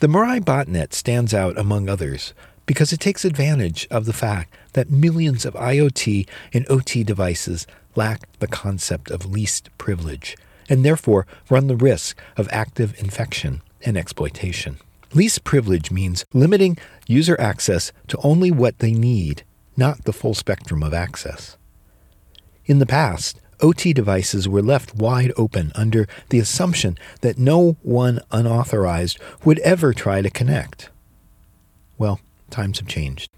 The Mirai botnet stands out among others because it takes advantage of the fact that millions of IoT and OT devices lack the concept of least privilege and therefore run the risk of active infection and exploitation. Least privilege means limiting user access to only what they need, not the full spectrum of access. In the past, OT devices were left wide open under the assumption that no one unauthorized would ever try to connect. Well, times have changed.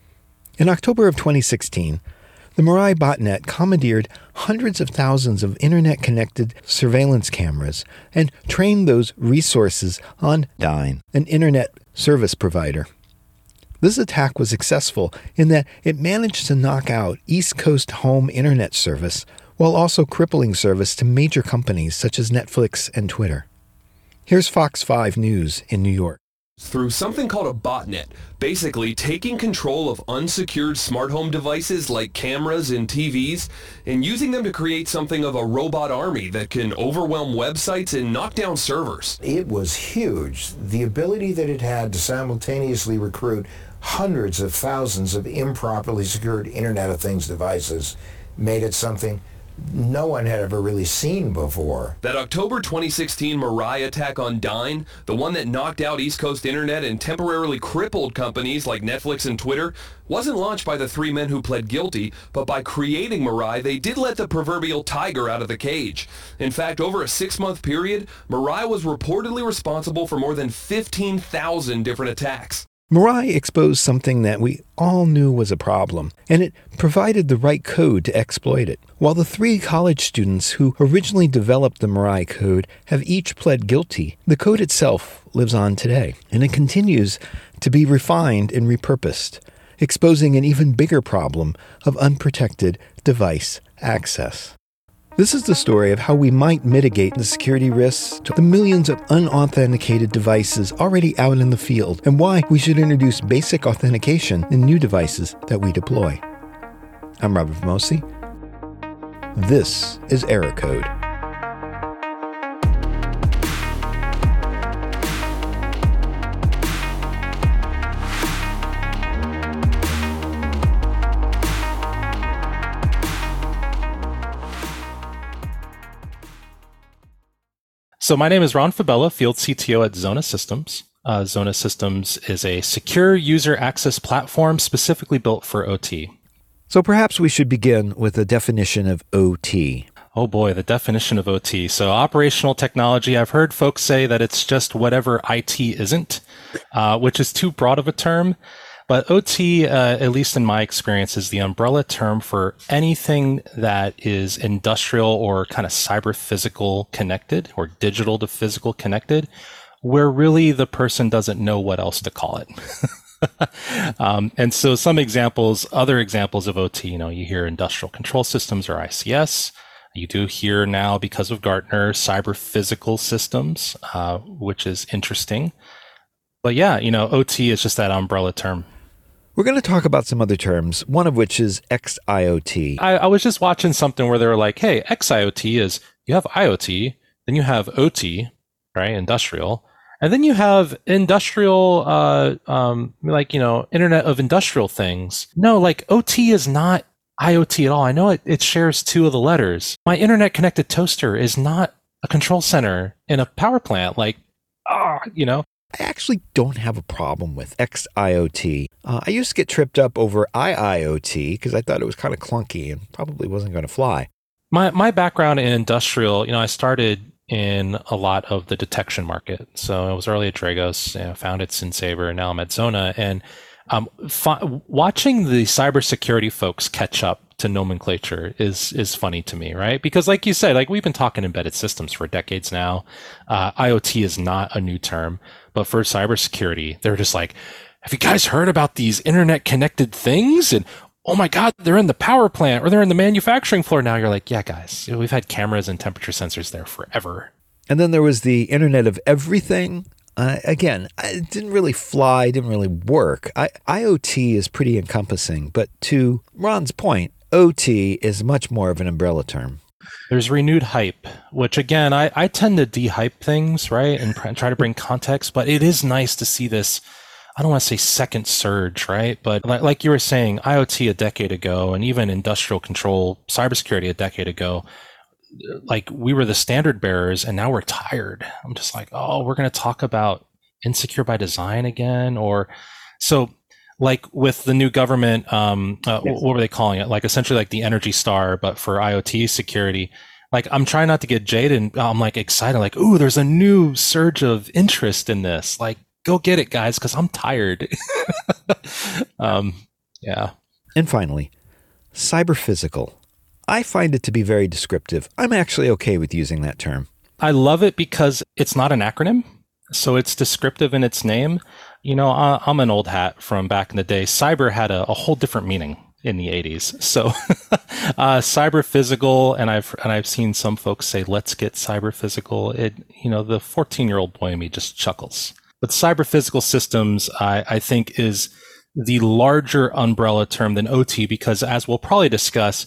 In October of 2016, the Mirai botnet commandeered hundreds of thousands of internet connected surveillance cameras and trained those resources on Dyn, an internet service provider. This attack was successful in that it managed to knock out East Coast home internet service while also crippling service to major companies such as Netflix and Twitter. Here's Fox 5 News in New York through something called a botnet, basically taking control of unsecured smart home devices like cameras and TVs and using them to create something of a robot army that can overwhelm websites and knock down servers. It was huge. The ability that it had to simultaneously recruit hundreds of thousands of improperly secured Internet of Things devices made it something no one had ever really seen before. That October 2016 Mirai attack on Dyn, the one that knocked out East Coast Internet and temporarily crippled companies like Netflix and Twitter, wasn't launched by the three men who pled guilty, but by creating Mirai, they did let the proverbial tiger out of the cage. In fact, over a six-month period, Mirai was reportedly responsible for more than 15,000 different attacks. Mirai exposed something that we all knew was a problem, and it provided the right code to exploit it. While the three college students who originally developed the Mirai code have each pled guilty, the code itself lives on today, and it continues to be refined and repurposed, exposing an even bigger problem of unprotected device access. This is the story of how we might mitigate the security risks to the millions of unauthenticated devices already out in the field, and why we should introduce basic authentication in new devices that we deploy. I'm Robert Vamosi. This is Error Code. So my name is Ron Fabela, Field CTO at XONA Systems. Uh, XONA Systems is a secure user access platform specifically built for OT. So perhaps we should begin with a definition of OT. Oh boy, the definition of OT. So operational technology, I've heard folks say that it's just whatever IT isn't, uh, which is too broad of a term. But OT, uh, at least in my experience, is the umbrella term for anything that is industrial or kind of cyber physical connected or digital to physical connected, where really the person doesn't know what else to call it. um, and so some examples, other examples of OT, you know, you hear industrial control systems or ICS. You do hear now, because of Gartner, cyber physical systems, uh, which is interesting. But yeah, you know, OT is just that umbrella term. We're going to talk about some other terms, one of which is XIoT. I, I was just watching something where they were like, hey, XIoT is you have IoT, then you have OT, right? Industrial. And then you have industrial, uh, um, like, you know, Internet of Industrial Things. No, like OT is not IoT at all. I know it, it shares two of the letters. My internet connected toaster is not a control center in a power plant. Like, ah, you know, I actually don't have a problem with XIoT. Uh, I used to get tripped up over IIoT because I thought it was kind of clunky and probably wasn't going to fly. My my background in industrial, you know, I started in a lot of the detection market. So I was early at Dragos, you know, founded SynSaber, and now I'm at XONA. And um, watching the cybersecurity folks catch up to nomenclature is is funny to me, right? Because like you said, like we've been talking embedded systems for decades now. Uh, IoT is not a new term. But for cybersecurity, they're just like, have you guys heard about these internet connected things? And oh my God, they're in the power plant or they're in the manufacturing floor now. You're like, yeah, guys, we've had cameras and temperature sensors there forever. And then there was the Internet of Everything. Uh, again, it didn't really fly, didn't really work. I, IoT is pretty encompassing, but to Ron's point, OT is much more of an umbrella term. There's renewed hype, which again, I, I tend to de-hype things, right, and try to bring context. But it is nice to see this. I don't want to say second surge, right? But like, like you were saying, IoT a decade ago, and even industrial control, cybersecurity a decade ago, like we were the standard bearers, and now we're tired. I'm just like, oh, we're going to talk about insecure by design again, or so like with the new government, um, uh, yes. what were they calling it? Like essentially like the Energy Star, but for IoT security. Like I'm trying not to get jaded. I'm like excited. Like, ooh, there's a new surge of interest in this. Like, go get it, guys, because I'm tired. um, yeah. And finally, cyber physical. I find it to be very descriptive. I'm actually okay with using that term. I love it because it's not an acronym. So it's descriptive in its name. You know, I'm an old hat from back in the day. Cyber had a, a whole different meaning in the 80s. So uh, cyber physical, and I've and I've seen some folks say, "Let's get cyber physical." It, you know, the 14 year old boy in me just chuckles. But cyber physical systems, I, I think, is the larger umbrella term than OT because, as we'll probably discuss,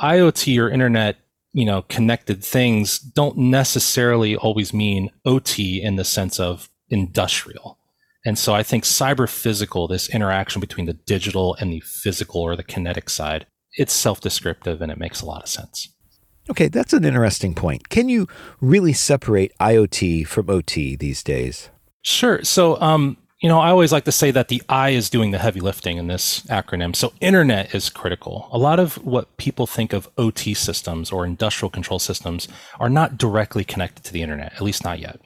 IoT or Internet you know connected things don't necessarily always mean OT in the sense of industrial. And so I think cyber physical, this interaction between the digital and the physical or the kinetic side, it's self descriptive and it makes a lot of sense. Okay, that's an interesting point. Can you really separate IoT from OT these days? Sure. So, um, you know, I always like to say that the I is doing the heavy lifting in this acronym. So, internet is critical. A lot of what people think of OT systems or industrial control systems are not directly connected to the internet, at least not yet.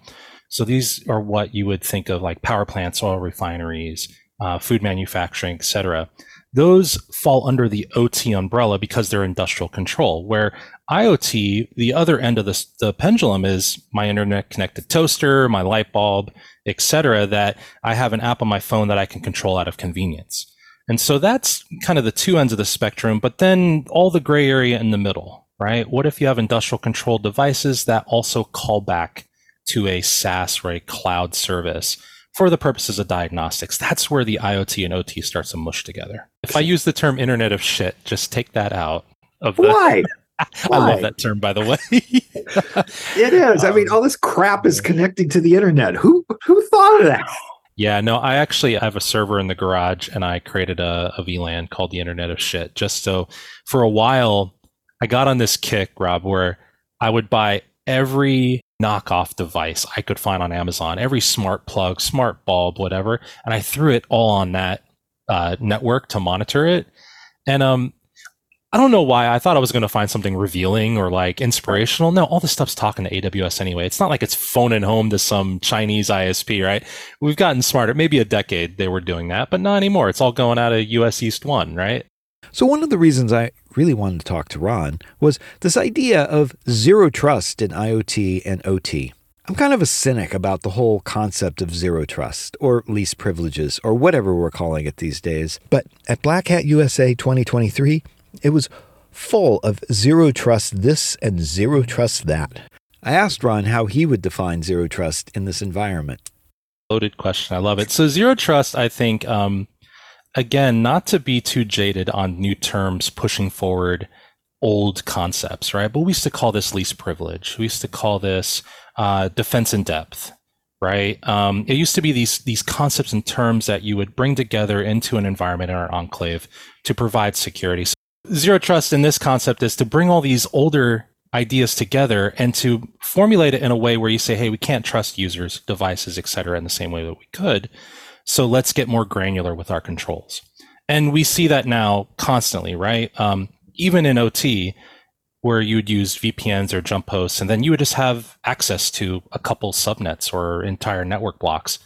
So these are what you would think of like power plants, oil refineries, uh, food manufacturing, etc. Those fall under the OT umbrella because they're industrial control. Where IoT, the other end of the, the pendulum, is my internet connected toaster, my light bulb, etc. That I have an app on my phone that I can control out of convenience. And so that's kind of the two ends of the spectrum. But then all the gray area in the middle, right? What if you have industrial controlled devices that also call back to a SaaS or a cloud service for the purposes of diagnostics. That's where the IoT and OT starts to mush together. If I use the term Internet of Shit, just take that out of the. Why? I Why? love that term, by the way. it is. I mean, um, all this crap is connecting to the internet. Who who thought of that? Yeah, no, I actually have a server in the garage, and I created a, a VLAN called the Internet of Shit. Just so, for a while, I got on this kick, Rob, where I would buy every knockoff device I could find on Amazon, every smart plug, smart bulb, whatever, and I threw it all on that uh, network to monitor it. And um, I don't know why I thought I was going to find something revealing or like inspirational. No, all this stuff's talking to AWS anyway. It's not like it's phoning home to some Chinese ISP, right? We've gotten smarter. Maybe a decade they were doing that, but not anymore. It's all going out of US East 1, right? So, one of the reasons I really wanted to talk to Ron was this idea of zero trust in IoT and OT. I'm kind of a cynic about the whole concept of zero trust, or least privileges, or whatever we're calling it these days. But at Black Hat USA 2023, it was full of zero trust this and zero trust that. I asked Ron how he would define zero trust in this environment. Loaded question. I love it. So, zero trust, I think, um, again, not to be too jaded on new terms pushing forward old concepts, right? But we used to call this least privilege. We used to call this uh, defense in depth, right? Um, it used to be these these concepts and terms that you would bring together into an environment or an enclave to provide security. So zero trust in this concept is to bring all these older ideas together and to formulate it in a way where you say, hey, we can't trust users, devices, et cetera, in the same way that we could. So let's get more granular with our controls. And we see that now constantly, right? Um, even in OT, where you would use VPNs or jump hosts, and then you would just have access to a couple subnets or entire network blocks.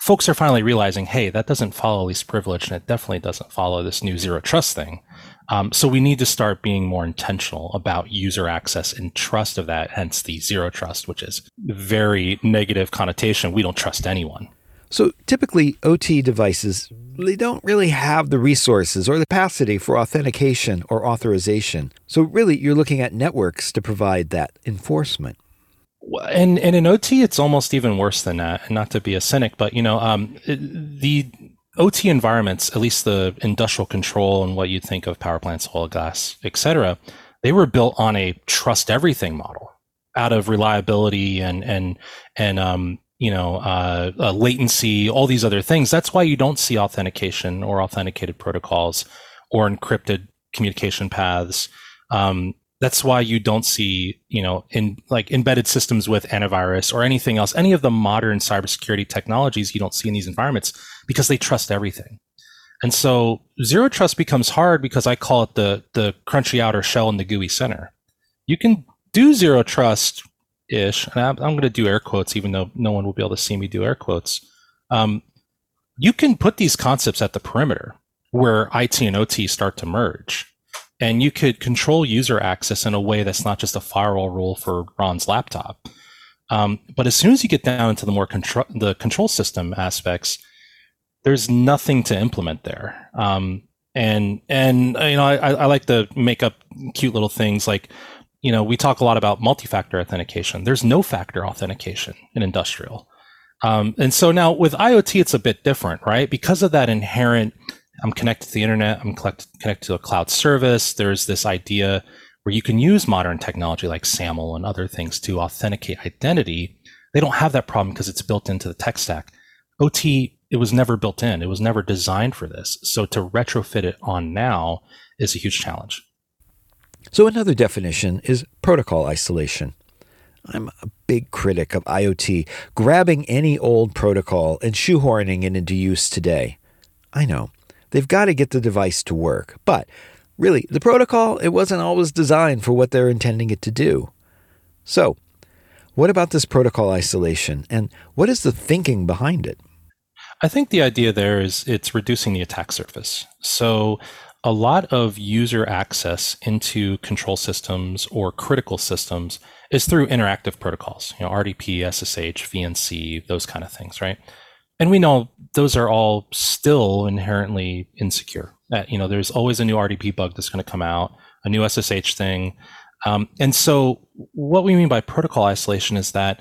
Folks are finally realizing, hey, that doesn't follow least privilege, and it definitely doesn't follow this new zero trust thing. Um, so we need to start being more intentional about user access and trust of that, hence the zero trust, which is very negative connotation. We don't trust anyone. So typically, OT devices, they don't really have the resources or the capacity for authentication or authorization. So really, you're looking at networks to provide that enforcement. And, and in OT, it's almost even worse than that. And not to be a cynic, but you know, um, the OT environments, at least the industrial control and what you think of power plants, oil, gas, etc., they were built on a trust everything model out of reliability and and and um, you know uh, uh, latency, all these other things. That's why you don't see authentication or authenticated protocols or encrypted communication paths. Um, that's why you don't see you know in like embedded systems with antivirus or anything else any of the modern cybersecurity technologies you don't see in these environments because they trust everything and so zero trust becomes hard because I call it the the crunchy outer shell and the gooey center. You can do zero trust ish, and I'm, I'm going to do air quotes, even though no one will be able to see me do air quotes. Um, you can put these concepts at the perimeter where IT and OT start to merge, and you could control user access in a way that's not just a firewall rule for Ron's laptop. Um, but as soon as you get down into the more control the control system aspects, there's nothing to implement there. Um, and and you know, I, I like to make up cute little things like, you know, we talk a lot about multi-factor authentication. There's no factor authentication in industrial. Um, and so now with IoT, it's a bit different, right? Because of that inherent, I'm connected to the internet, I'm collect, connected to a cloud service. There's this idea where you can use modern technology like SAML and other things to authenticate identity. They don't have that problem because it's built into the tech stack. OT it was never built in. It was never designed for this. So to retrofit it on now is a huge challenge. So another definition is protocol isolation. I'm a big critic of IoT grabbing any old protocol and shoehorning it into use today. I know, they've got to get the device to work, but really, the protocol, it wasn't always designed for what they're intending it to do. So, what about this protocol isolation and what is the thinking behind it? I think the idea there is it's reducing the attack surface. So a lot of user access into control systems or critical systems is through interactive protocols, you know, RDP, SSH, VNC, those kind of things, right? And we know those are all still inherently insecure. Uh, you know, there's always a new RDP bug that's going to come out, a new SSH thing. Um, and so what we mean by protocol isolation is that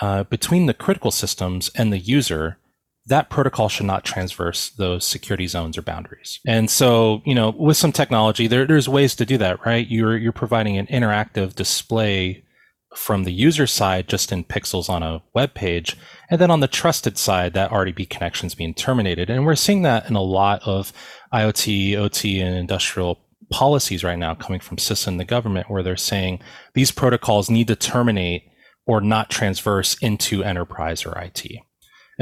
uh, between the critical systems and the user, that protocol should not transverse those security zones or boundaries. And so, you know, with some technology, there, there's ways to do that, right? You're you're providing an interactive display from the user side just in pixels on a web page. And then on the trusted side, that RDP connection is being terminated. And we're seeing that in a lot of IoT, OT, and industrial policies right now coming from CISA and the government, where they're saying these protocols need to terminate or not transverse into enterprise or IT.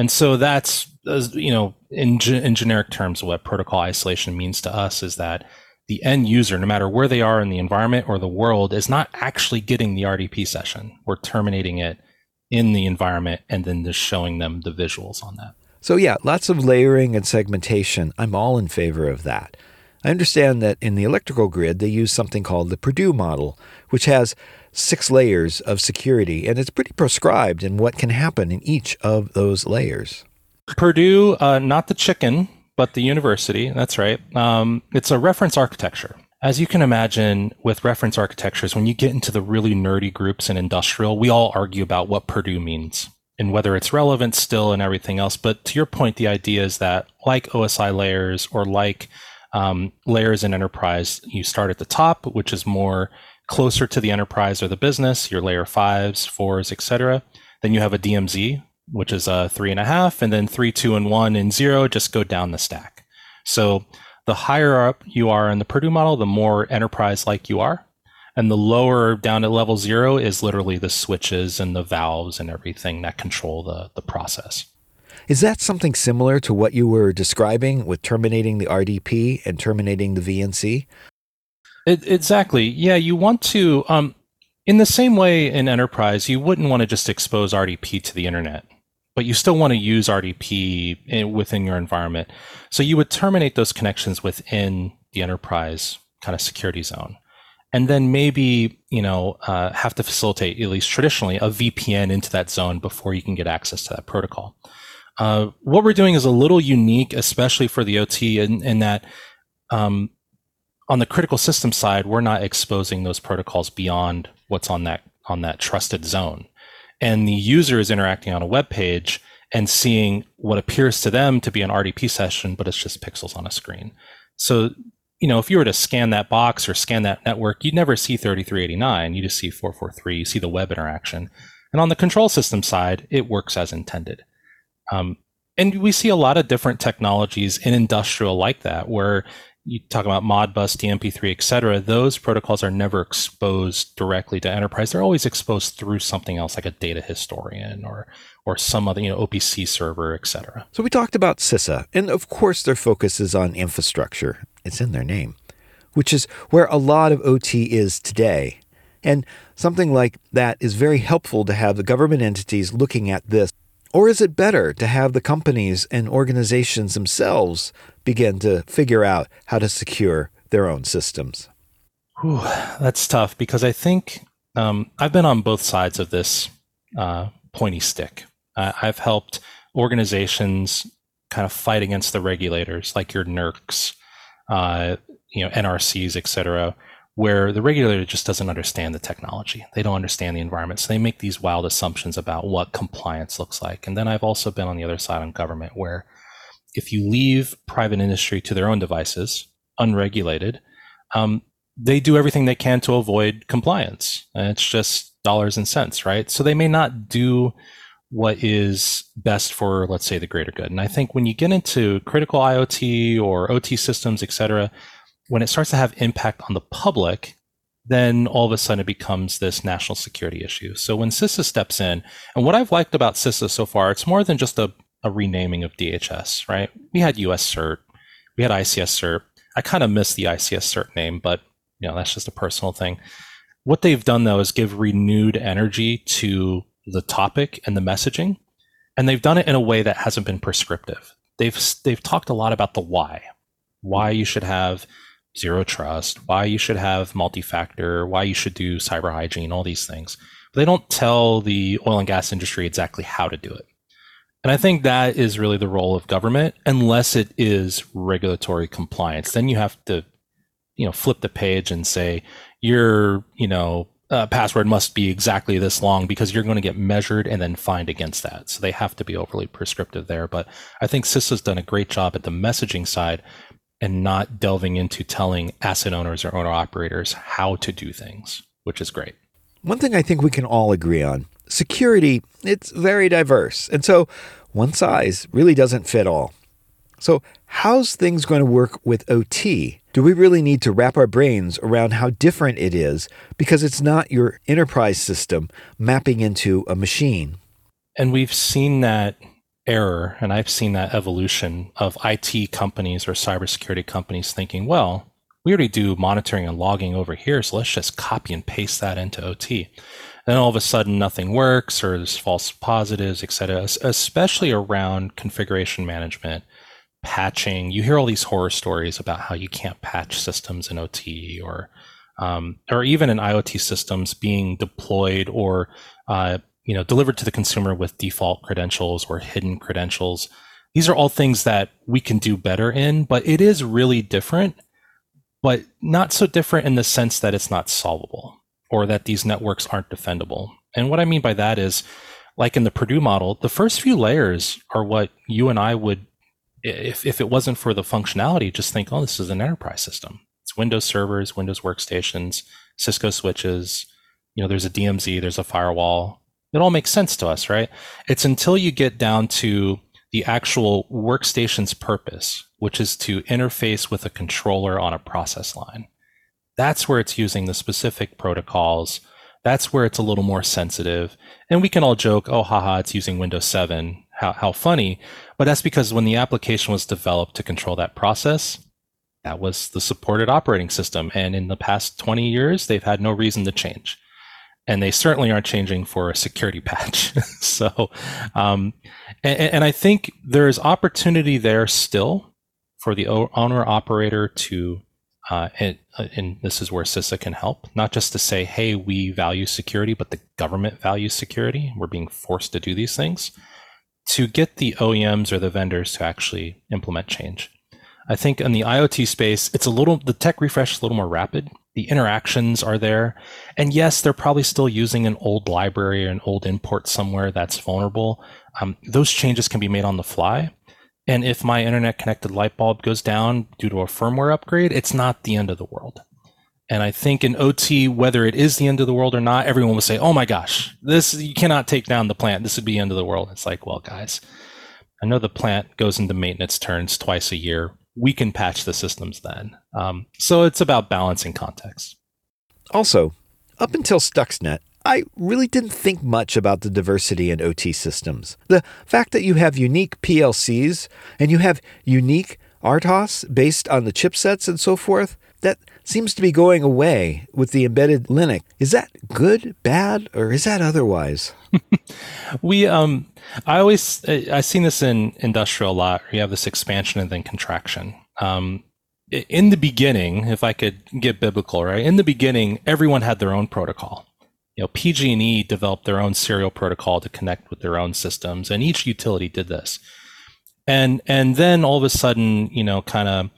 And so that's, you know, in, in generic terms, what protocol isolation means to us is that the end user, no matter where they are in the environment or the world, is not actually getting the RDP session. We're terminating it in the environment and then just showing them the visuals on that. So, yeah, lots of layering and segmentation. I'm all in favor of that. I understand that in the electrical grid, they use something called the Purdue model, which has six layers of security, and it's pretty prescribed in what can happen in each of those layers. Purdue, uh, not the chicken, but the university. That's right. Um, it's a reference architecture. As you can imagine, with reference architectures, when you get into the really nerdy groups in industrial, we all argue about what Purdue means and whether it's relevant still and everything else. But to your point, the idea is that, like OSI layers or like um, layers in enterprise, you start at the top, which is more closer to the enterprise or the business, your layer fives, fours, etc. Then you have a DMZ, which is a three and a half, and then three, two, and one, and zero just go down the stack. So the higher up you are in the Purdue model, the more enterprise like you are. And the lower down at level zero is literally the switches and the valves and everything that control the, the process. Is that something similar to what you were describing with terminating the RDP and terminating the VNC? It, exactly. Yeah, you want to, um, in the same way in enterprise, you wouldn't want to just expose RDP to the internet, but you still want to use RDP in, within your environment. So you would terminate those connections within the enterprise kind of security zone. And then maybe, you know, uh, have to facilitate, at least traditionally, a VPN into that zone before you can get access to that protocol. Uh, what we're doing is a little unique, especially for the OT, in, in that um, on the critical system side, we're not exposing those protocols beyond what's on that on that trusted zone. And the user is interacting on a web page and seeing what appears to them to be an RDP session, but it's just pixels on a screen. So you know, if you were to scan that box or scan that network, you'd never see 3389. You just see 443. You see the web interaction. And on the control system side, it works as intended. Um, and we see a lot of different technologies in industrial like that, where you talk about Modbus, DNP3, et cetera, those protocols are never exposed directly to enterprise. They're always exposed through something else like a data historian or or some other, you know, OPC server, et cetera. So we talked about CISA, and of course their focus is on infrastructure. It's in their name, which is where a lot of OT is today. And something like that is very helpful to have the government entities looking at this or is it better to have the companies and organizations themselves begin to figure out how to secure their own systems? That's tough because I think um, I've been on both sides of this uh, pointy stick. Uh, I've helped organizations kind of fight against the regulators, like your NERCs, uh, you know, NRCs, et cetera, where the regulator just doesn't understand the technology. They don't understand the environment. So they make these wild assumptions about what compliance looks like. And then I've also been on the other side on government where if you leave private industry to their own devices, unregulated, um, they do everything they can to avoid compliance. And it's just dollars and cents, right? So they may not do what is best for, let's say, the greater good. And I think when you get into critical IoT or OT systems, et cetera, when it starts to have impact on the public, then all of a sudden it becomes this national security issue. So when CISA steps in, and what I've liked about CISA so far, it's more than just a, a renaming of DHS, right? We had US CERT, we had ICS CERT. I kind of miss the ICS CERT name, but you know that's just a personal thing. What they've done though is give renewed energy to the topic and the messaging, and they've done it in a way that hasn't been prescriptive. They've they've talked a lot about the why, why you should have zero trust, why you should have multi-factor, why you should do cyber hygiene, all these things. But they don't tell the oil and gas industry exactly how to do it. And I think that is really the role of government, unless it is regulatory compliance. Then you have to, you know, flip the page and say your, you know, uh, password must be exactly this long because you're going to get measured and then fined against that. So they have to be overly prescriptive there. But I think CISA's done a great job at the messaging side and not delving into telling asset owners or owner operators how to do things, which is great. One thing I think we can all agree on security, it's very diverse. And so one size really doesn't fit all. So, how's things going to work with OT? Do we really need to wrap our brains around how different it is because it's not your enterprise system mapping into a machine? And we've seen that error, and I've seen that evolution of IT companies or cybersecurity companies thinking, well, we already do monitoring and logging over here, so let's just copy and paste that into OT. Then all of a sudden, nothing works, or there's false positives, et cetera, especially around configuration management, patching. You hear all these horror stories about how you can't patch systems in OT, or um, or even in IoT systems being deployed or uh, you know, delivered to the consumer with default credentials or hidden credentials. These are all things that we can do better in, but it is really different, but not so different in the sense that it's not solvable or that these networks aren't defendable. And what I mean by that is, like in the Purdue model, the first few layers are what you and I would, if, if it wasn't for the functionality, just think, oh, this is an enterprise system. It's Windows servers, Windows workstations, Cisco switches. You know, there's a DMZ, there's a firewall, it all makes sense to us, right? It's until you get down to the actual workstation's purpose, which is to interface with a controller on a process line. That's where it's using the specific protocols. That's where it's a little more sensitive. And we can all joke, oh, haha, it's using Windows 7. How, how funny. But that's because when the application was developed to control that process, that was the supported operating system. And in the past 20 years, they've had no reason to change and they certainly aren't changing for a security patch. so, um, and, and, I think there is opportunity there still for the owner operator to, uh, and, uh, and, this is where CISA can help, not just to say, hey, we value security, but the government values security. We're being forced to do these things to get the OEMs or the vendors to actually implement change. I think in the IoT space, it's a little, the tech refresh is a little more rapid the interactions are there. And yes, they're probably still using an old library or an old import somewhere that's vulnerable. Um, those changes can be made on the fly. And if my internet connected light bulb goes down due to a firmware upgrade, it's not the end of the world. And I think in OT, whether it is the end of the world or not, everyone will say, "Oh my gosh, this you cannot take down the plant. This would be the end of the world." It's like, well, guys, I know the plant goes into maintenance turns twice a year. We can patch the systems then. Um, so it's about balancing context. Also, up until Stuxnet, I really didn't think much about the diversity in OT systems. The fact that you have unique PLCs and you have unique RTOS based on the chipsets and so forth, that seems to be going away with the embedded Linux. Is that good, bad, or is that otherwise? we um I always I've seen this in industrial a lot. You have this expansion and then contraction. Um, in the beginning, if I could get biblical, right? In the beginning, everyone had their own protocol. You know, PG&E developed their own serial protocol to connect with their own systems, and each utility did this. And and then all of a sudden, you know, kind of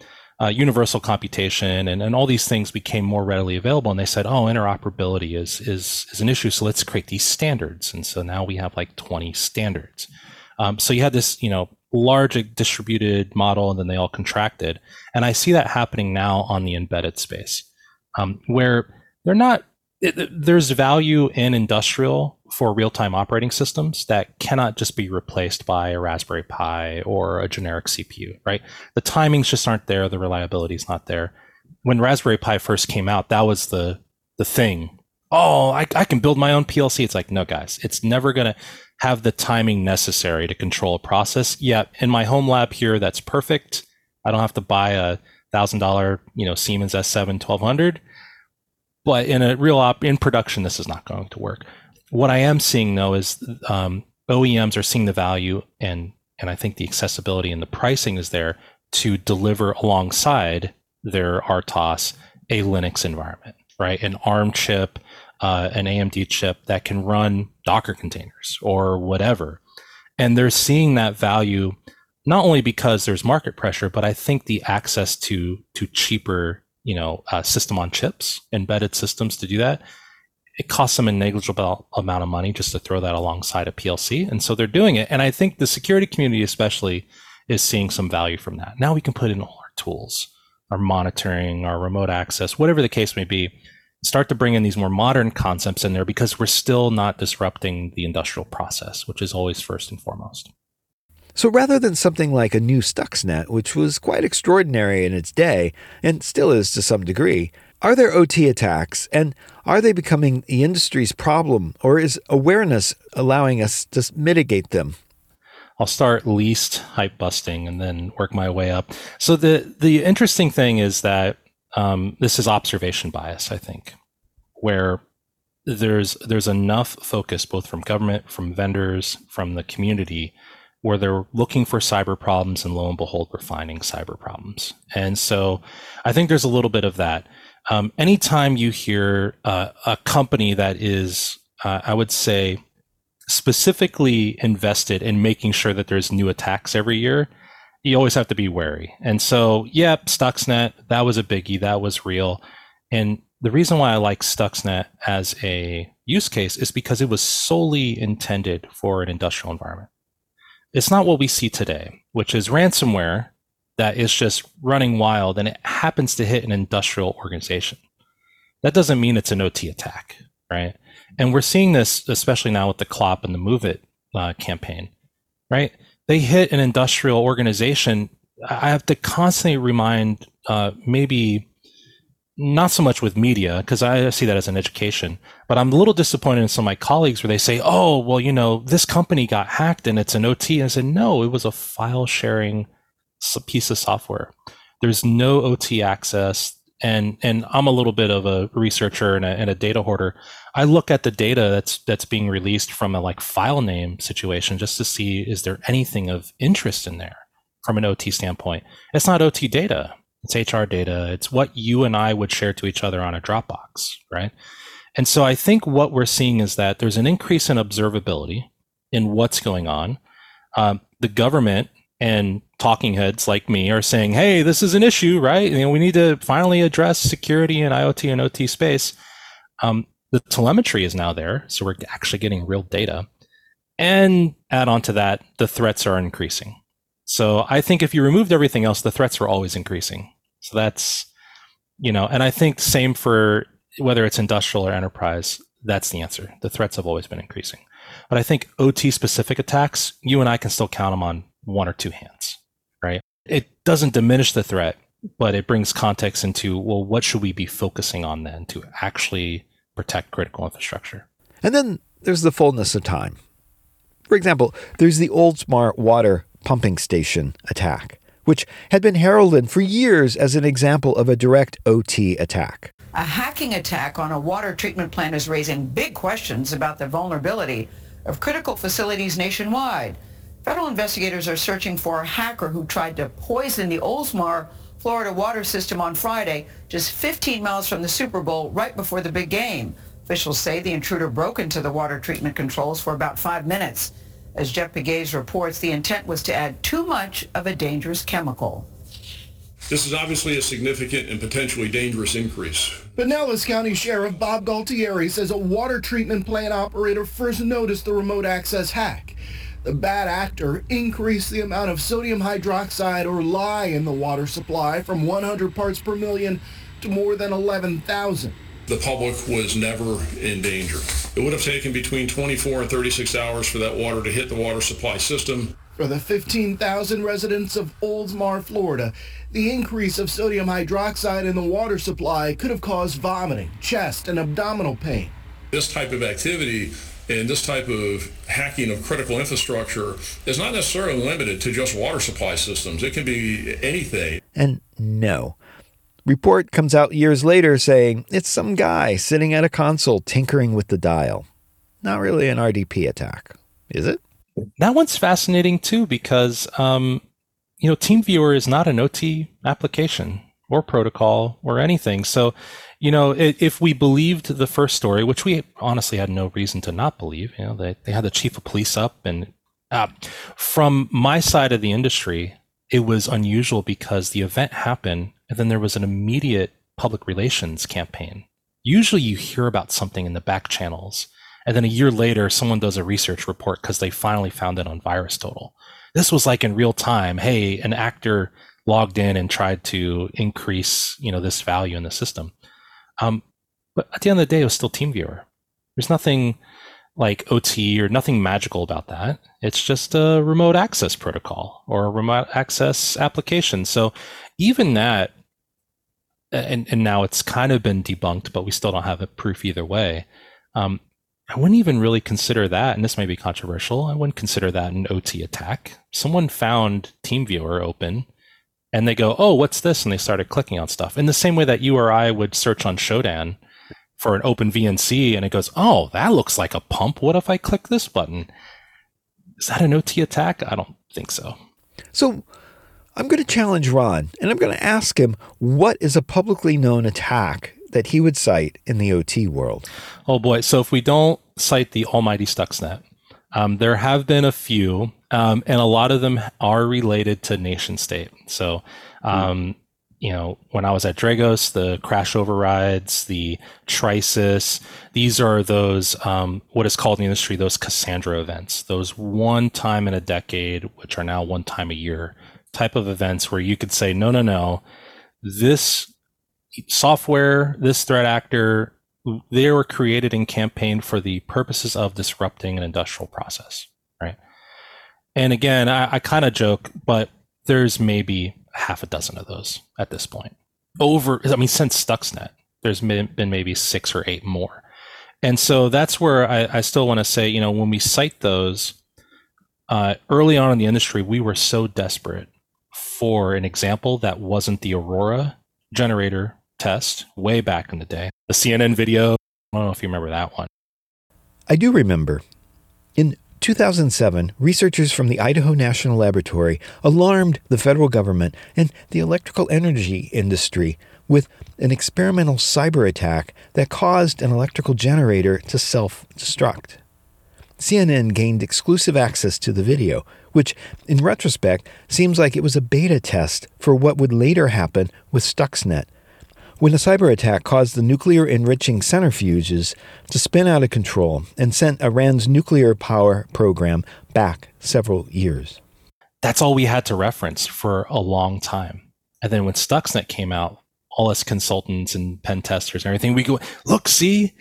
uh, universal computation and, and all these things became more readily available. And they said, oh, interoperability is, is, is an issue. So let's create these standards. And so now we have like 20 standards. Um, so you had this, you know, large distributed model and then they all contracted. And I see that happening now on the embedded space um, where they're not, it, there's value in industrial for real-time operating systems that cannot just be replaced by a Raspberry Pi or a generic CPU, right? The timings just aren't there, the reliability is not there. When Raspberry Pi first came out, that was the the thing. Oh, I, I can build my own PLC. It's like, no, guys, it's never gonna have the timing necessary to control a process. Yeah, in my home lab here, that's perfect. I don't have to buy a thousand dollar, you know, Siemens S7 1200. But in a real op in production, this is not going to work. What I am seeing though is um, OEMs are seeing the value and and I think the accessibility and the pricing is there to deliver alongside their RTOS a Linux environment, right? An ARM chip, uh, an AMD chip that can run Docker containers or whatever. And they're seeing that value not only because there's market pressure, but I think the access to to cheaper, you know, uh, system on chips, embedded systems to do that it costs them a negligible amount of money just to throw that alongside a PLC. And so they're doing it. And I think the security community, especially, is seeing some value from that. Now we can put in all our tools, our monitoring, our remote access, whatever the case may be, start to bring in these more modern concepts in there because we're still not disrupting the industrial process, which is always first and foremost. So rather than something like a new Stuxnet, which was quite extraordinary in its day, and still is to some degree, are there OT attacks, and are they becoming the industry's problem, or is awareness allowing us to mitigate them? I'll start least hype busting and then work my way up. So the the interesting thing is that um, this is observation bias, I think, where there's there's enough focus both from government, from vendors, from the community, where they're looking for cyber problems, and lo and behold, we're finding cyber problems. And so I think there's a little bit of that. Um, anytime you hear uh, a company that is, uh, I would say, specifically invested in making sure that there's new attacks every year, you always have to be wary. And so, yeah, Stuxnet, that was a biggie, that was real. And the reason why I like Stuxnet as a use case is because it was solely intended for an industrial environment. It's not what we see today, which is ransomware that is just running wild and it happens to hit an industrial organization. That doesn't mean it's an OT attack, right? And we're seeing this, especially now with the CLOP and the MOVEit uh, campaign, right? They hit an industrial organization. I have to constantly remind, uh, maybe not so much with media, because I see that as an education, but I'm a little disappointed in some of my colleagues where they say, oh, well, you know, this company got hacked and it's an OT. And I said, no, it was a file sharing piece of software. There's no OT access. And, and I'm a little bit of a researcher and a, and a data hoarder. I look at the data that's that's being released from a like file name situation just to see is there anything of interest in there from an OT standpoint. It's not OT data. It's HR data. It's what you and I would share to each other on a Dropbox, right? And so I think what we're seeing is that there's an increase in observability in what's going on. Um, the government and talking heads like me are saying, "Hey, this is an issue, right? You know, we need to finally address security in IoT and OT space." Um, the telemetry is now there, so we're actually getting real data. And add on to that, the threats are increasing. So I think if you removed everything else, the threats were always increasing. So that's, you know, and I think same for whether it's industrial or enterprise, that's the answer. The threats have always been increasing. But I think OT specific attacks, you and I can still count them on one or two hands, right? It doesn't diminish the threat, but it brings context into, well, what should we be focusing on then to actually protect critical infrastructure? And then there's the fullness of time. For example, there's the Oldsmar water pumping station attack, which had been heralded for years as an example of a direct OT attack. A hacking attack on a water treatment plant is raising big questions about the vulnerability of critical facilities nationwide. Federal investigators are searching for a hacker who tried to poison the Oldsmar, Florida water system on Friday, just 15 miles from the Super Bowl, right before the big game. Officials say the intruder broke into the water treatment controls for about five minutes. As Jeff Pegues reports, the intent was to add too much of a dangerous chemical. This is obviously a significant and potentially dangerous increase. Pinellas County Sheriff Bob Gualtieri says a water treatment plant operator first noticed the remote access hack. The bad actor increased the amount of sodium hydroxide or lye in the water supply from 100 parts per million to more than 11,000. The public was never in danger. It would have taken between 24 and 36 hours for that water to hit the water supply system. For the 15,000 residents of Oldsmar, Florida, the increase of sodium hydroxide in the water supply could have caused vomiting, chest, and abdominal pain. This type of activity and this type of hacking of critical infrastructure is not necessarily limited to just water supply systems. It can be anything. And no. Report comes out years later saying it's some guy sitting at a console tinkering with the dial. Not really an RDP attack, is it? That one's fascinating too because um, you know TeamViewer is not an OT application or protocol or anything. So you know if we believed the first story, which we honestly had no reason to not believe, you know they they had the chief of police up and uh, from my side of the industry, it was unusual because the event happened and then there was an immediate public relations campaign. Usually you hear about something in the back channels and then a year later, someone does a research report because they finally found it on VirusTotal. This was like in real time. Hey, an actor logged in and tried to increase, you know, this value in the system. Um, but at the end of the day, it was still TeamViewer. There's nothing like OT or nothing magical about that. It's just a remote access protocol or a remote access application. So even that, and, and now it's kind of been debunked, but we still don't have a proof either way. Um, I wouldn't even really consider that, and this may be controversial. I wouldn't consider that an OT attack. Someone found TeamViewer open and they go, oh, what's this? And they started clicking on stuff in the same way that you or I would search on Shodan for an open VNC and it goes, oh, that looks like a pump. What if I click this button? Is that an OT attack? I don't think so. So I'm going to challenge Ron and I'm going to ask him what is a publicly known attack that he would cite in the OT world? Oh boy. So if we don't cite the almighty Stuxnet, um, there have been a few, um, and a lot of them are related to nation state. So, um, you know, when I was at Dragos, the crash overrides, the Trisis, these are those, um, what is called in the industry, those Cassandra events, those one time in a decade, which are now one time a year type of events where you could say, no, no, no, this software, this threat actor, they were created and campaigned for the purposes of disrupting an industrial process, right? And again, I, I kind of joke, but there's maybe half a dozen of those at this point. Over, I mean, since Stuxnet, there's been, maybe six or eight more. And so that's where I, I still want to say, you know, when we cite those uh, early on in the industry, we were so desperate for an example that wasn't the Aurora generator test way back in the day. The CNN video, I don't know if you remember that one. I do remember. In 2007, researchers from the Idaho National Laboratory alarmed the federal government and the electrical energy industry with an experimental cyber attack that caused an electrical generator to self destruct. CNN gained exclusive access to the video, which, in retrospect, seems like it was a beta test for what would later happen with Stuxnet when a cyber attack caused the nuclear enriching centrifuges to spin out of control and sent Iran's nuclear power program back several years. that's all we had to reference for a long time. And then when Stuxnet came out, all us consultants and pen testers and everything, we go, look, see,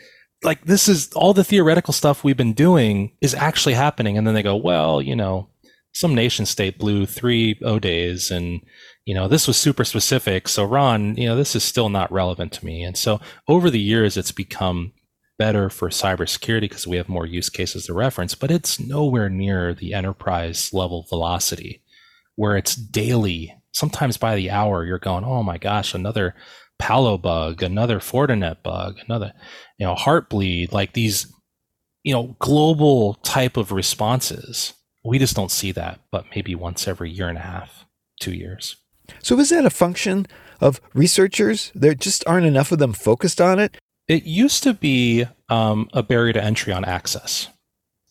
like this is all the theoretical stuff we've been doing is actually happening. And then they go, well, you know, some nation state blew three O days and you know this was super specific. So ron you know this is still not relevant to me. And so over the years it's become better for cybersecurity because we have more use cases to reference but it's nowhere near the enterprise level velocity where it's daily sometimes by the hour you're going oh my gosh another palo bug another fortinet bug another you know heartbleed like these you know global type of responses. We just don't see that, but maybe once every year and a half, two years. So is that a function of researchers? There just aren't enough of them focused on it? It used to be um, a barrier to entry on access.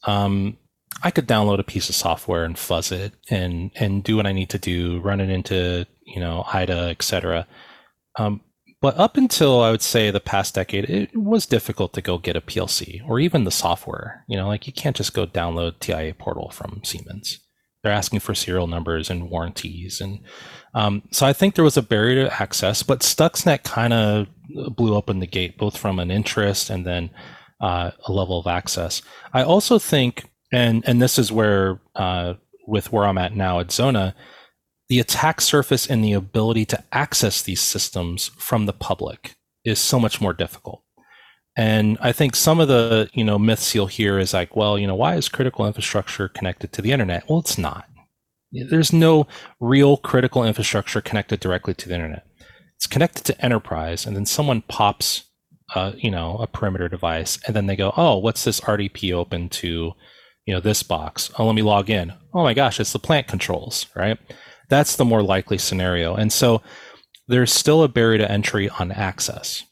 Um, I could download a piece of software and fuzz it and and do what I need to do, run it into you know IDA, etc. Um, but up until I would say the past decade, it was difficult to go get a PLC or even the software. You know, like you can't just go download TIA Portal from Siemens. They're asking for serial numbers and warranties, and um, so I think there was a barrier to access. But Stuxnet kind of blew open the gate, both from an interest and then uh, a level of access. I also think, and and this is where uh, with where I'm at now at XONA, the attack surface and the ability to access these systems from the public is so much more difficult. And I think some of the, you know, myths you'll hear is like, well, you know, why is critical infrastructure connected to the internet? Well, it's not. There's no real critical infrastructure connected directly to the internet. It's connected to enterprise, and then someone pops, uh, you know, a perimeter device, and then they go, oh, what's this RDP open to, you know, this box? Oh, let me log in. Oh my gosh, it's the plant controls, right? That's the more likely scenario. And so there's still a barrier to entry on access.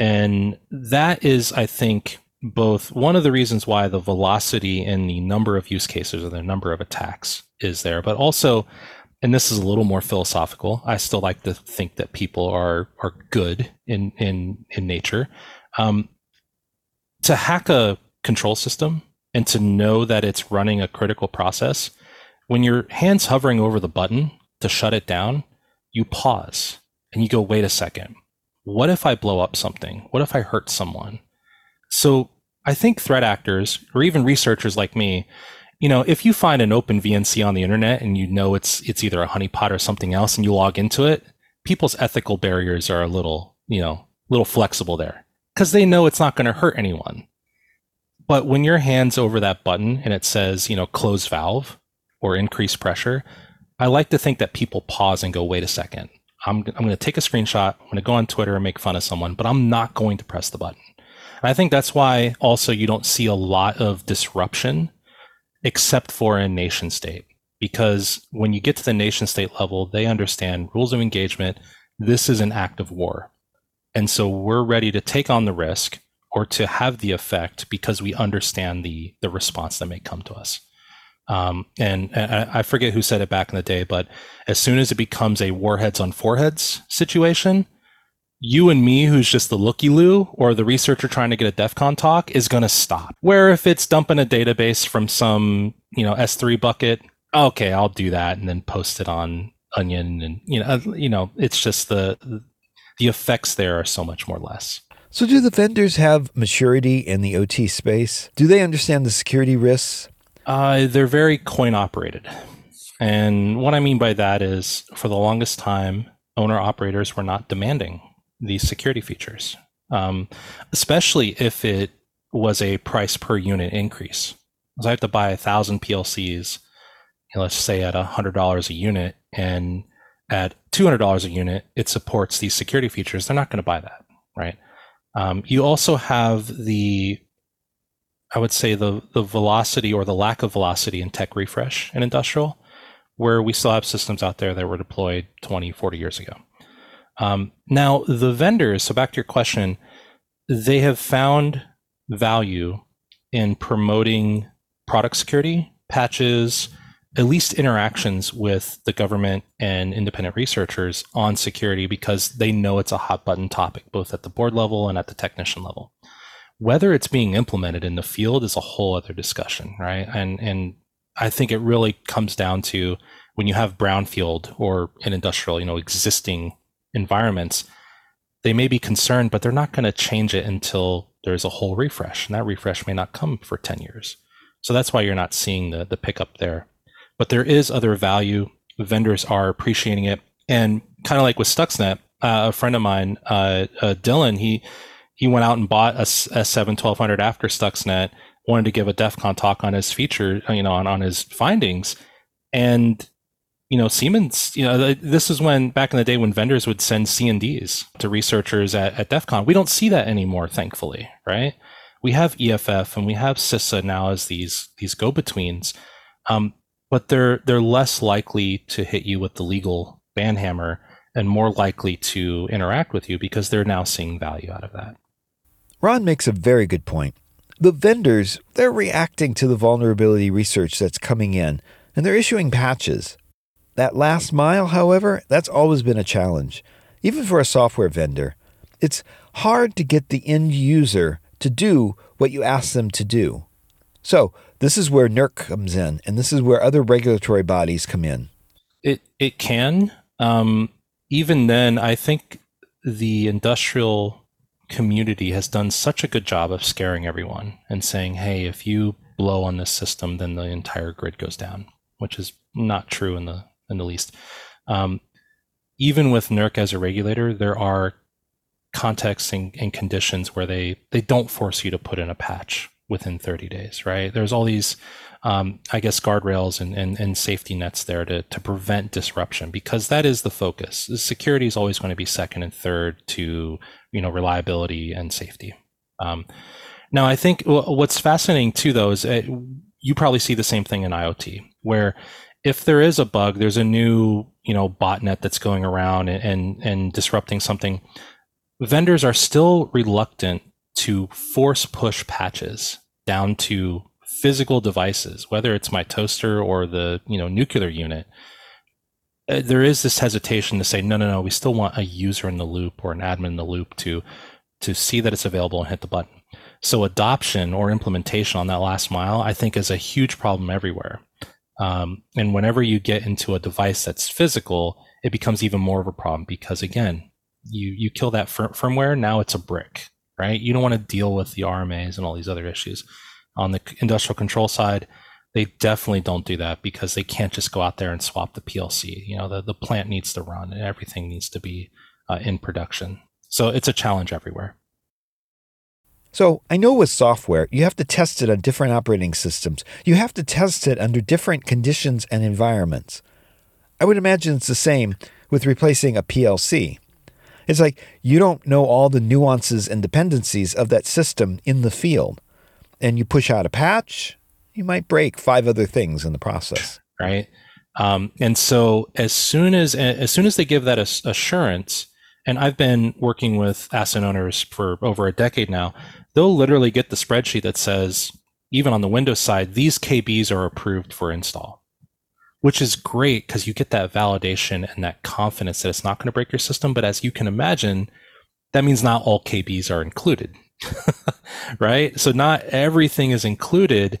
And that is, I think, both one of the reasons why the velocity in the number of use cases or the number of attacks is there, but also, and this is a little more philosophical. I still like to think that people are are good in in in nature. Um, to hack a control system and to know that it's running a critical process when your hand's hovering over the button to shut it down, you pause and you go, wait a second. What if I blow up something? What if I hurt someone? So I think threat actors or even researchers like me, you know, if you find an open VNC on the internet and you know it's it's either a honeypot or something else and you log into it, people's ethical barriers are a little, you know, little flexible there because they know it's not going to hurt anyone. But when your hand's over that button and it says, you know, close valve, or increase pressure, I like to think that people pause and go, wait a second. I'm, I'm going to take a screenshot. I'm going to go on Twitter and make fun of someone, but I'm not going to press the button. And I think that's why also you don't see a lot of disruption except for in nation state. Because when you get to the nation state level, they understand rules of engagement. This is an act of war. And so we're ready to take on the risk or to have the effect because we understand the, the response that may come to us. Um, and, and I forget who said it back in the day, but as soon as it becomes a warheads on foreheads situation, you and me, who's just the looky loo or the researcher trying to get a DEF CON talk, is going to stop. Where if it's dumping a database from some, you know, S3 bucket, okay, I'll do that and then post it on Onion, and you know, uh, you know, it's just the the effects there are so much more less. So, do the vendors have maturity in the OT space? Do they understand the security risks? Uh, they're very coin operated. And what I mean by that is for the longest time, owner operators were not demanding these security features, um, especially if it was a price per unit increase. So I have to buy a thousand PLCs, you know, let's say at $100 a unit, and at $200 a unit, it supports these security features. They're not going to buy that, right? Um, you also have the I would say the the velocity or the lack of velocity in tech refresh in industrial, where we still have systems out there that were deployed 20, 40 years ago. Um, now, the vendors, so back to your question, they have found value in promoting product security, patches, at least interactions with the government and independent researchers on security because they know it's a hot button topic, both at the board level and at the technician level whether it's being implemented in the field is a whole other discussion, right? And and I think it really comes down to when you have brownfield or an industrial, you know, existing environments, they may be concerned, but they're not going to change it until there's a whole refresh, and that refresh may not come for 10 years. So that's why you're not seeing the the pickup there. But there is other value. Vendors are appreciating it, and kind of like with Stuxnet, uh, a friend of mine, uh, uh, Dylan, he he went out and bought a S7 1200 after Stuxnet, wanted to give a DEF CON talk on his feature, you know, on, on his findings, and you know, Siemens, you know, this is when back in the day when vendors would send C&Ds to researchers at, at DEF CON. We don't see that anymore, thankfully, right? We have EFF and we have CISA now as these these go-betweens, um, but they're they're less likely to hit you with the legal banhammer and more likely to interact with you because they're now seeing value out of that. Ron makes a very good point. The vendors, they're reacting to the vulnerability research that's coming in and they're issuing patches. That last mile, however, that's always been a challenge, even for a software vendor. It's hard to get the end user to do what you ask them to do. So, this is where NERC comes in, and this is where other regulatory bodies come in. It it can. Um, even then, I think the industrial community has done such a good job of scaring everyone and saying, "Hey, if you blow on this system, then the entire grid goes down," which is not true in the in the least. Um, even with NERC as a regulator, there are contexts and, and, conditions where they they don't force you to put in a patch within 30 days, right? There's all these, um, I guess, guardrails and, and, and, safety nets there to, to prevent disruption because that is the focus. Security is always going to be second and third to you know reliability and safety. Um, now, I think what's fascinating too, though, is uh, you probably see the same thing in IoT, where if there is a bug, there's a new you know botnet that's going around and, and, and disrupting something. Vendors are still reluctant to force push patches down to physical devices, whether it's my toaster or the you know nuclear unit. Uh, there is this hesitation to say no, no, no. We still want a user in the loop or an admin in the loop to to see that it's available and hit the button. So adoption or implementation on that last mile, I think, is a huge problem everywhere. Um, and whenever you get into a device that's physical, it becomes even more of a problem because again, you you kill that fir- firmware, now it's a brick, right? You don't want to deal with the RMAs and all these other issues. On the industrial control side, they definitely don't do that because they can't just go out there and swap the PLC. You know, the, the plant needs to run and everything needs to be uh, in production. So it's a challenge everywhere. So I know with software, you have to test it on different operating systems. You have to test it under different conditions and environments. I would imagine it's the same with replacing a PLC. It's like you don't know all the nuances and dependencies of that system in the field. And you push out a patch, you might break five other things in the process. Right. Um, and so as soon as as soon as they give that assurance, and I've been working with asset owners for over a decade now, they'll literally get the spreadsheet that says, even on the Windows side, these KBs are approved for install, which is great because you get that validation and that confidence that it's not going to break your system. But as you can imagine, that means not all KBs are included, right? So not everything is included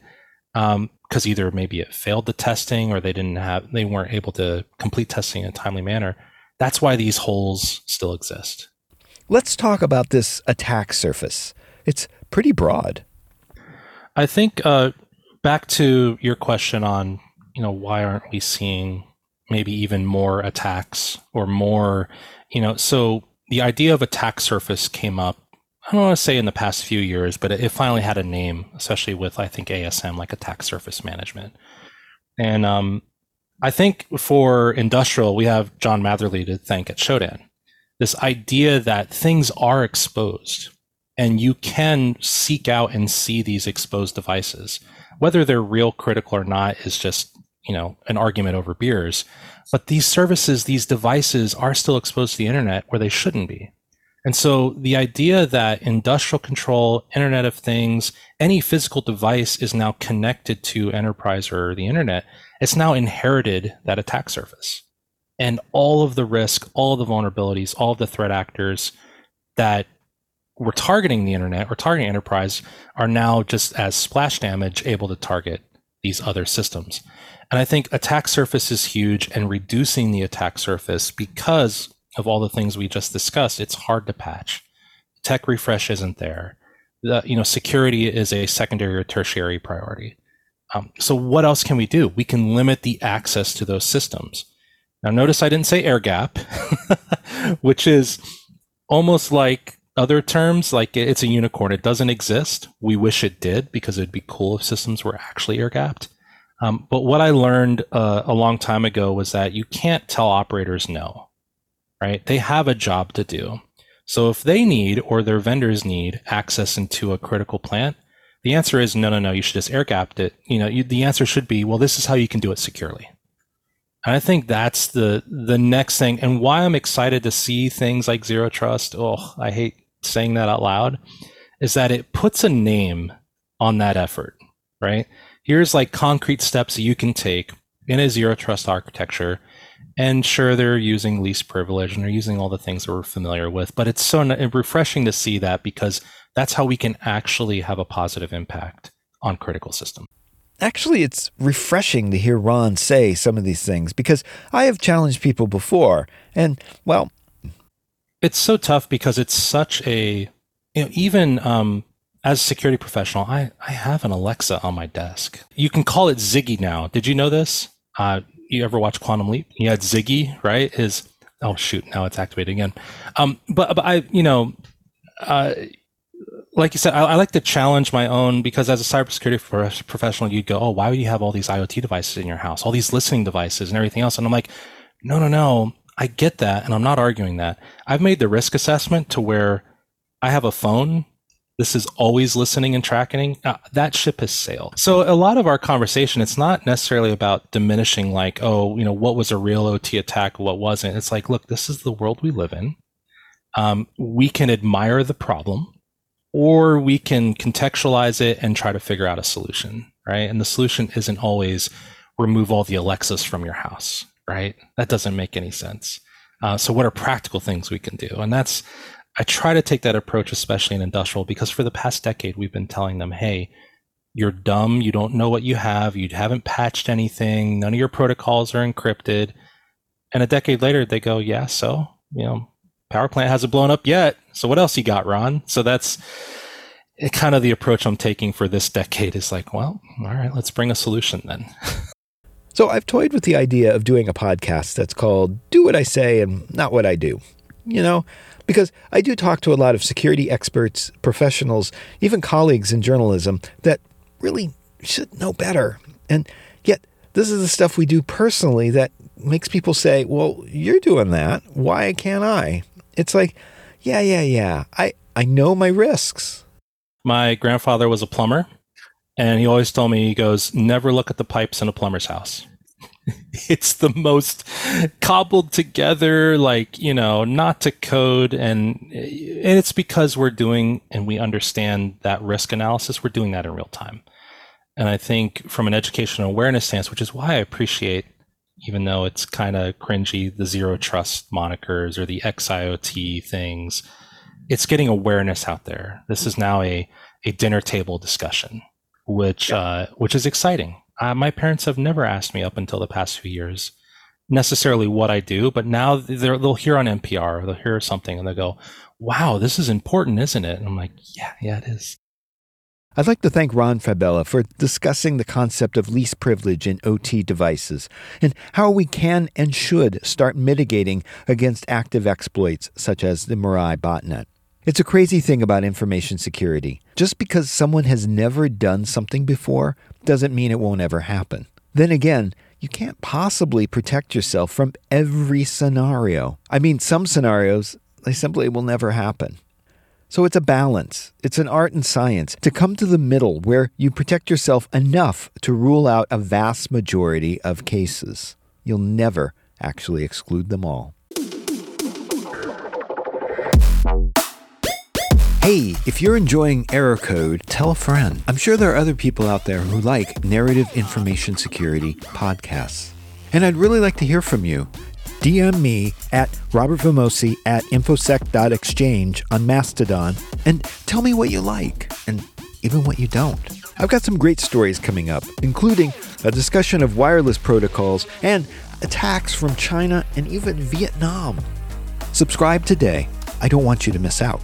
because um, either maybe it failed the testing or they didn't have, they weren't able to complete testing in a timely manner. That's why these holes still exist. Let's talk about this attack surface. It's pretty broad. I think uh, back to your question on, you know, why aren't we seeing maybe even more attacks or more, you know, so the idea of attack surface came up. I don't want to say in the past few years, but it finally had a name, especially with I think ASM, like attack surface management. And um, I think for industrial, we have John Matherly to thank at Shodan. This idea that things are exposed and you can seek out and see these exposed devices. Whether they're real critical or not is just, you know, an argument over beers. But these services, these devices are still exposed to the internet where they shouldn't be. And so the idea that industrial control, Internet of Things, any physical device is now connected to enterprise or the internet, it's now inherited that attack surface. And all of the risk, all of the vulnerabilities, all of the threat actors that we're targeting the internet or targeting enterprise are now just as splash damage able to target these other systems. And I think attack surface is huge and reducing the attack surface because of all the things we just discussed, it's hard to patch. Tech refresh isn't there. The, you know, security is a secondary or tertiary priority. Um, so what else can we do? We can limit the access to those systems. Now, notice I didn't say air gap, which is almost like other terms, like it's a unicorn. It doesn't exist. We wish it did because it'd be cool if systems were actually air gapped. Um, but what I learned uh, a long time ago was that you can't tell operators no, right? They have a job to do. So if they need or their vendors need access into a critical plant, the answer is no, no, no. You should just air gapped it. You know, you, the answer should be, well, this is how you can do it securely. And I think that's the the next thing, and why I'm excited to see things like zero trust. Oh, I hate saying that out loud, is that it puts a name on that effort, right? Here's like concrete steps you can take in a zero trust architecture. And sure, they're using least privilege and they're using all the things that we're familiar with, but it's so refreshing to see that because that's how we can actually have a positive impact on critical systems. Actually, it's refreshing to hear Ron say some of these things because I have challenged people before. And, well, it's so tough because it's such a, you know, even um, as a security professional, I, I have an Alexa on my desk. You can call it Ziggy now. Did you know this? Uh, you ever watch Quantum Leap? He had Ziggy, right? His, oh, shoot, now it's activated again. Um, but, but I, you know, uh, like you said, I, I, like to challenge my own because as a cybersecurity professional, you'd go, "Oh, why would you have all these IoT devices in your house, all these listening devices, and everything else?" And I'm like, "No, no, no. I get that, and I'm not arguing that. I've made the risk assessment to where I have a phone. This is always listening and tracking. Uh, that ship has sailed. So a lot of our conversation, it's not necessarily about diminishing, like, oh, you know, what was a real OT attack, what wasn't. It's like, look, this is the world we live in. Um, we can admire the problem or we can contextualize it and try to figure out a solution, right? And the solution isn't always remove all the Alexas from your house, right? That doesn't make any sense. Uh, so, what are practical things we can do? And that's, I try to take that approach, especially in industrial, because for the past decade, we've been telling them, hey, you're dumb, you don't know what you have, you haven't patched anything, none of your protocols are encrypted. And a decade later, they go, yeah, so, you know, power plant hasn't blown up yet. So what else you got, Ron? So that's kind of the approach I'm taking for this decade is like, well, all right, let's bring a solution then. so I've toyed with the idea of doing a podcast that's called Do What I Say and Not What I Do. You know, because I do talk to a lot of security experts, professionals, even colleagues in journalism that really should know better. And yet, this is the stuff we do personally that makes people say, well, you're doing that. Why can't I? It's like, yeah, yeah, yeah. I, I know my risks. My grandfather was a plumber, and he always told me, he goes, never look at the pipes in a plumber's house. it's the most cobbled together, like, you know, not to code. And, and it's because we're doing and we understand that risk analysis, we're doing that in real time. And I think from an educational awareness stance, which is why I appreciate even though it's kind of cringy, the zero trust monikers or the XIOT things, it's getting awareness out there. This is now a, a dinner table discussion, which yeah. uh, which is exciting. Uh, my parents have never asked me up until the past few years necessarily what I do, but now they'll hear on NPR, they'll hear something, and they'll go, "Wow, this is important, isn't it?" And I'm like, "Yeah, yeah, it is." I'd like to thank Ron Fabela for discussing the concept of least privilege in OT devices and how we can and should start mitigating against active exploits such as the Mirai botnet. It's a crazy thing about information security. Just because someone has never done something before doesn't mean it won't ever happen. Then again, you can't possibly protect yourself from every scenario. I mean, some scenarios, they simply will never happen. So it's a balance. It's an art and science to come to the middle where you protect yourself enough to rule out a vast majority of cases. You'll never actually exclude them all. Hey, if you're enjoying Error Code, tell a friend. I'm sure there are other people out there who like narrative information security podcasts. And I'd really like to hear from you. DM me at Robert Vamosi at infosec.exchange on Mastodon and tell me what you like and even what you don't. I've got some great stories coming up, including a discussion of wireless protocols and attacks from China and even Vietnam. Subscribe today. I don't want you to miss out.